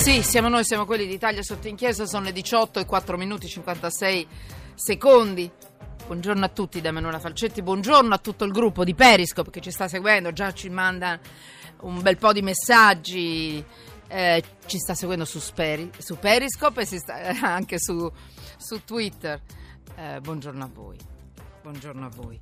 Sì, siamo noi, siamo quelli d'Italia sotto inchiesta, sono le 18 e 4 minuti 56 secondi. Buongiorno a tutti da Emanuela Falcetti, buongiorno a tutto il gruppo di Periscope che ci sta seguendo, già ci manda un bel po' di messaggi, eh, ci sta seguendo su, Speri, su Periscope e sta, eh, anche su, su Twitter. Eh, buongiorno a voi, buongiorno a voi.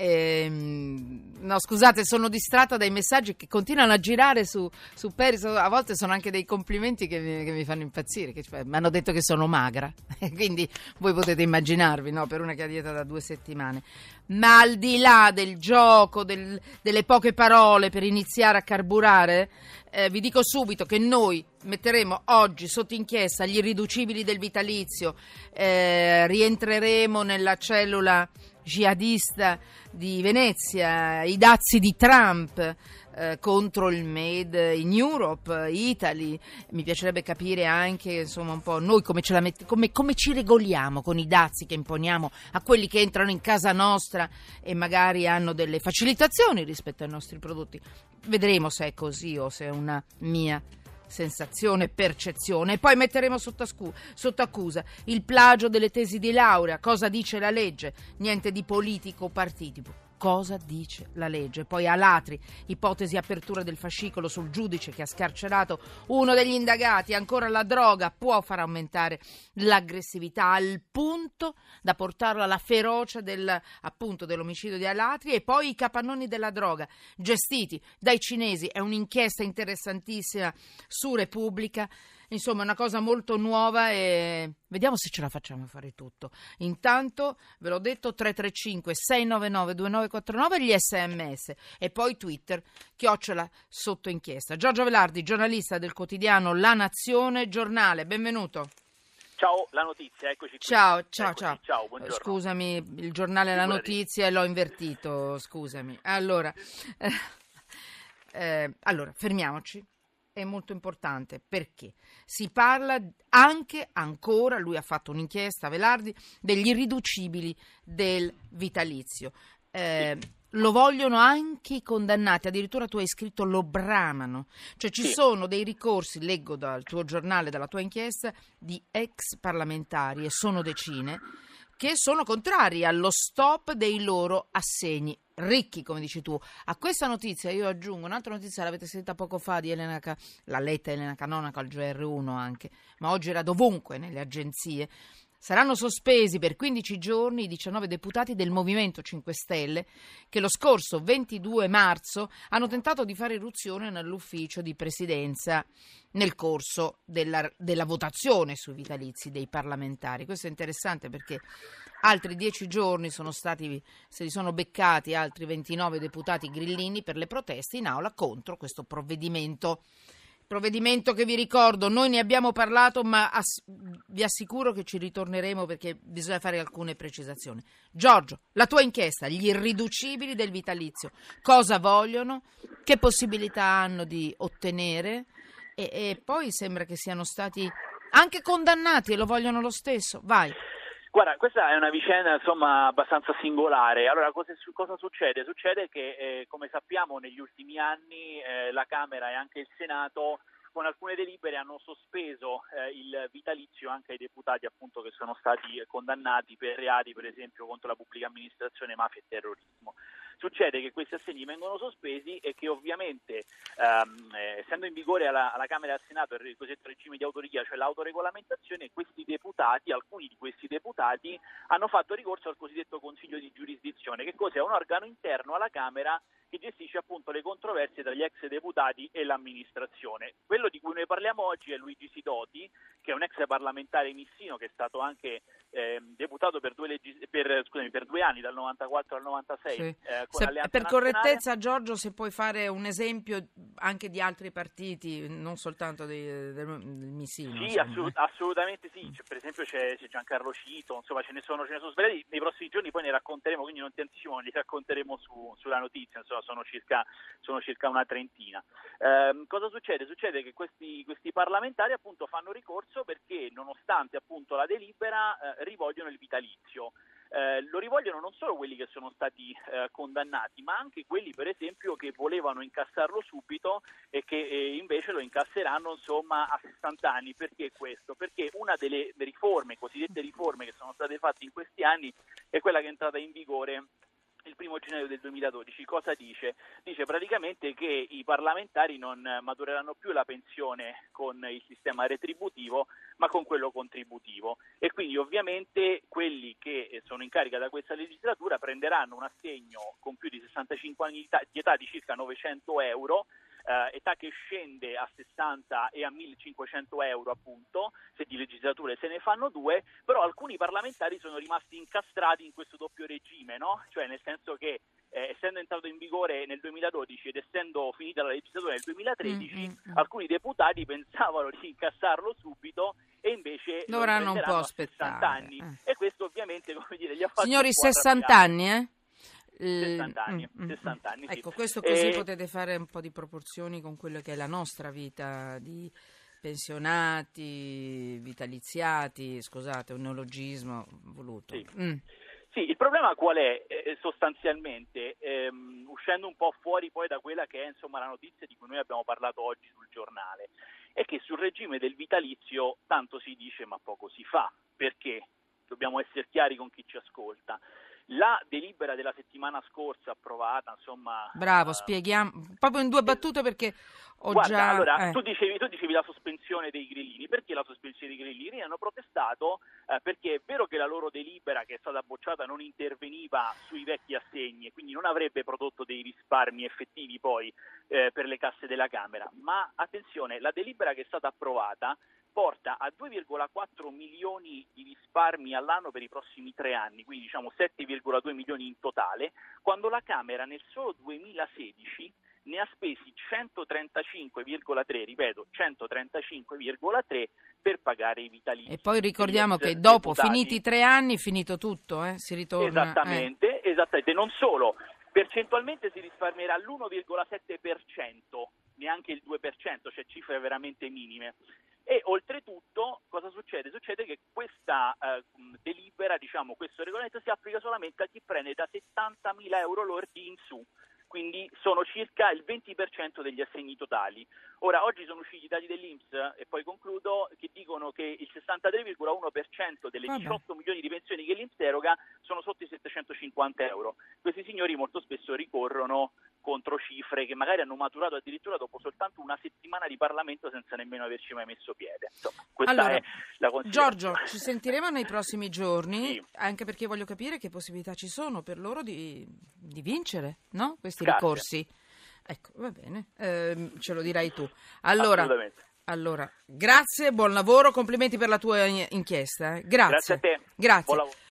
Ehm, no, scusate, sono distratta dai messaggi che continuano a girare su, su Peris. A volte sono anche dei complimenti che mi, che mi fanno impazzire. Che, cioè, mi hanno detto che sono magra, quindi voi potete immaginarvi, no? Per una che ha dieta da due settimane. Ma al di là del gioco, del, delle poche parole per iniziare a carburare, eh, vi dico subito che noi metteremo oggi sotto inchiesta gli irriducibili del vitalizio, eh, rientreremo nella cellula jihadista di Venezia, i dazi di Trump eh, contro il Made in Europe, Italy. Mi piacerebbe capire anche insomma un po' noi come, met- come, come ci regoliamo con i dazi che imponiamo a quelli che entrano in casa nostra e magari hanno delle facilitazioni rispetto ai nostri prodotti. Vedremo se è così o se è una mia sensazione, percezione. E poi metteremo sotto, ascu- sotto, accusa il plagio delle tesi di laurea. Cosa dice la legge? Niente di politico o partitico cosa dice la legge. Poi Alatri, ipotesi apertura del fascicolo sul giudice che ha scarcerato uno degli indagati, ancora la droga può far aumentare l'aggressività al punto da portarlo alla ferocia del, appunto, dell'omicidio di Alatri e poi i capannoni della droga gestiti dai cinesi. È un'inchiesta interessantissima su Repubblica. Insomma, è una cosa molto nuova e vediamo se ce la facciamo fare tutto. Intanto, ve l'ho detto, 335 699 2949 gli sms e poi Twitter, chiocciola sotto inchiesta. Giorgio Velardi, giornalista del quotidiano La Nazione, giornale, benvenuto. Ciao, la notizia, eccoci qui. Ciao, ciao, eccoci, ciao. ciao. Scusami, il giornale La Notizia l'ho invertito, scusami. Allora, eh, eh, allora fermiamoci è molto importante. Perché? Si parla anche ancora, lui ha fatto un'inchiesta, Velardi, degli irriducibili del vitalizio. Eh, lo vogliono anche i condannati, addirittura tu hai scritto lo bramano, cioè ci sono dei ricorsi, leggo dal tuo giornale, dalla tua inchiesta, di ex parlamentari e sono decine che sono contrari allo stop dei loro assegni ricchi, come dici tu. A questa notizia io aggiungo un'altra notizia, l'avete sentita poco fa di Elena, la letta Elena Canonaco al GR1 anche, ma oggi era dovunque nelle agenzie. Saranno sospesi per 15 giorni i 19 deputati del Movimento 5 Stelle che lo scorso 22 marzo hanno tentato di fare irruzione nell'ufficio di presidenza nel corso della, della votazione sui vitalizi dei parlamentari. Questo è interessante perché altri 10 giorni sono stati, se li sono beccati altri 29 deputati grillini per le proteste in aula contro questo provvedimento provvedimento che vi ricordo, noi ne abbiamo parlato, ma vi assicuro che ci ritorneremo perché bisogna fare alcune precisazioni. Giorgio, la tua inchiesta, gli irriducibili del vitalizio, cosa vogliono, che possibilità hanno di ottenere e, e poi sembra che siano stati anche condannati e lo vogliono lo stesso. Vai. Guarda, questa è una vicenda insomma abbastanza singolare. Allora, cosa, cosa succede? Succede che, eh, come sappiamo, negli ultimi anni eh, la Camera e anche il Senato con alcune delibere hanno sospeso eh, il vitalizio anche ai deputati appunto, che sono stati condannati per reati, per esempio, contro la pubblica amministrazione, mafia e terrorismo. Succede che questi assegni vengono sospesi e che ovviamente, ehm, eh, essendo in vigore alla, alla, Camera e al Senato il cosiddetto regime di autorità, cioè l'autoregolamentazione, questi deputati, alcuni di questi deputati, hanno fatto ricorso al cosiddetto Consiglio di giurisdizione, che cos'è? Un organo interno alla Camera che gestisce appunto le controversie tra gli ex deputati e l'amministrazione. Quello di cui noi parliamo oggi è Luigi Sidoti, che è un ex parlamentare missino che è stato anche eh, deputato per due, legis- per, scusami, per due, anni, dal 94 al 96. Sì. Eh, se, per correttezza, Giorgio, se puoi fare un esempio anche di altri partiti, non soltanto dei, del, del Missino. Sì, assolut- assolutamente sì. Cioè, per esempio c'è, c'è, Giancarlo Cito, insomma ce ne sono, ce ne sono svariati. Nei prossimi giorni poi ne racconteremo, quindi non ti anticipo, li racconteremo su, sulla notizia, insomma sono circa, sono circa una trentina. Eh, cosa succede? Succede che questi, questi, parlamentari appunto fanno ricorso perché nonostante appunto la delibera eh, rivogliono il vitalizio. eh, lo rivogliono non solo quelli che sono stati eh, condannati, ma anche quelli per esempio che volevano incassarlo subito e che eh, invece lo incasseranno insomma a 60 anni. Perché questo? Perché una delle riforme, cosiddette riforme che sono state fatte in questi anni è quella che è entrata in vigore il primo gennaio del 2012. Cosa dice? Dice praticamente che i parlamentari non matureranno più la pensione con il sistema retributivo, ma con quello contributivo. E quindi ovviamente quelli che sono in carica da questa legislatura prenderanno un assegno con più di 65 anni di età di circa 900 euro eh, età che scende a 60 e a 1500 euro appunto, se di legislature se ne fanno due, però alcuni parlamentari sono rimasti incastrati in questo doppio regime, no? cioè nel senso che eh, essendo entrato in vigore nel 2012 ed essendo finita la legislatura nel 2013, mm-hmm. Mm, alcuni deputati pensavano di incassarlo subito e invece dovranno un po' aspettare. 60 anni. Eh. E questo ovviamente, come dire, gli ha fatto Signori, 60 anni, eh? 60 anni, mm, 60 mm, anni sì. Ecco, questo così e... potete fare un po' di proporzioni con quello che è la nostra vita di pensionati, vitaliziati, scusate, un neologismo voluto. Sì. Mm. Sì, il problema qual è eh, sostanzialmente, ehm, uscendo un po' fuori poi da quella che è insomma, la notizia di cui noi abbiamo parlato oggi sul giornale, è che sul regime del vitalizio tanto si dice ma poco si fa. Perché? Dobbiamo essere chiari con chi ci ascolta. La delibera della settimana scorsa approvata, insomma... Bravo, uh, spieghiamo proprio in due battute perché ho guarda, già... Allora, eh. tu, dicevi, tu, dicevi, la sospensione dei grillini. Perché la sospensione dei grillini? Hanno protestato eh, perché è vero che la loro delibera che è stata bocciata non interveniva sui vecchi assegni e quindi non avrebbe prodotto dei risparmi effettivi poi eh, per le casse della Camera, ma attenzione, la delibera che è stata approvata porta a 2,4 milioni di risparmi all'anno per i prossimi tre anni, quindi diciamo 7,2 milioni in totale, quando la Camera nel solo 2016 ne ha spesi 135,3, ripeto 135,3 per pagare i vitalizi. E poi ricordiamo che dopo, deputati. finiti i tre anni, finito tutto, eh? si ritorna... Esattamente, eh. esattamente, non solo, percentualmente si risparmierà l'1,7%, neanche il 2%, cioè cifre veramente minime. E oltretutto cosa succede? Succede che questa eh, delibera, diciamo, questo regolamento si applica solamente a chi prende da 70.000 euro lordi in su quindi sono circa il 20% degli assegni totali. Ora, oggi sono usciti i dati dell'Inps, e poi concludo, che dicono che il 63,1% delle 18 milioni di pensioni che l'Inps eroga sono sotto i 750 euro. Questi signori molto spesso ricorrono contro cifre che magari hanno maturato addirittura dopo soltanto una settimana di Parlamento senza nemmeno averci mai messo piede. Insomma, allora, Giorgio, ci sentiremo nei prossimi giorni, sì. anche perché voglio capire che possibilità ci sono per loro di, di vincere no? questi Grazie. ricorsi. Ecco, va bene, eh, ce lo dirai tu. Allora, allora, grazie, buon lavoro, complimenti per la tua inchiesta. Eh. Grazie. Grazie a te. Grazie.